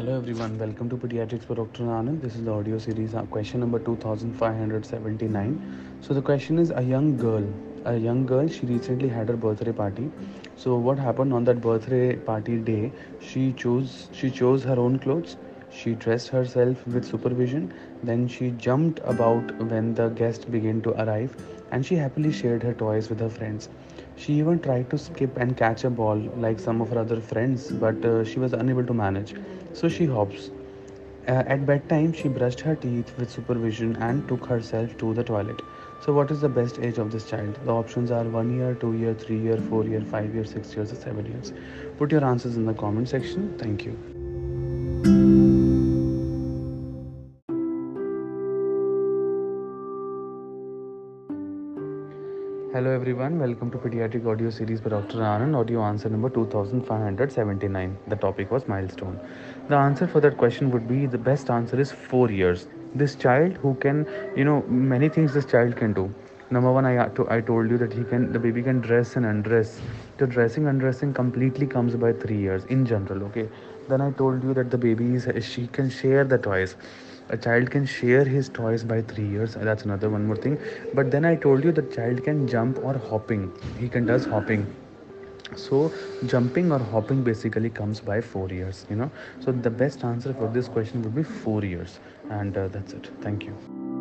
Hello everyone, welcome to Pediatrics for Dr. Anand. This is the audio series, uh, question number 2579. So the question is a young girl, a young girl, she recently had her birthday party. So what happened on that birthday party day? She chose she chose her own clothes. She dressed herself with supervision. Then she jumped about when the guests began to arrive, and she happily shared her toys with her friends. She even tried to skip and catch a ball like some of her other friends, but uh, she was unable to manage. So she hops. Uh, at bedtime, she brushed her teeth with supervision and took herself to the toilet. So, what is the best age of this child? The options are 1 year, 2 year, 3 year, 4 year, 5 year, 6 years, or 7 years. Put your answers in the comment section. Thank you. Hello everyone, welcome to Pediatric Audio Series by Dr. Anand. Audio answer number 2579. The topic was milestone. The answer for that question would be the best answer is 4 years. This child who can, you know, many things this child can do. Number one, I, I told you that he can, the baby can dress and undress. The dressing, undressing completely comes by 3 years in general, okay? Then I told you that the baby is, she can share the toys a child can share his toys by three years that's another one more thing. But then i told you the child can jump or hopping. He can does hopping. So jumping or hopping basically comes by four years you know? So the best answer for this question would be four years. And uh, that's it. Thank you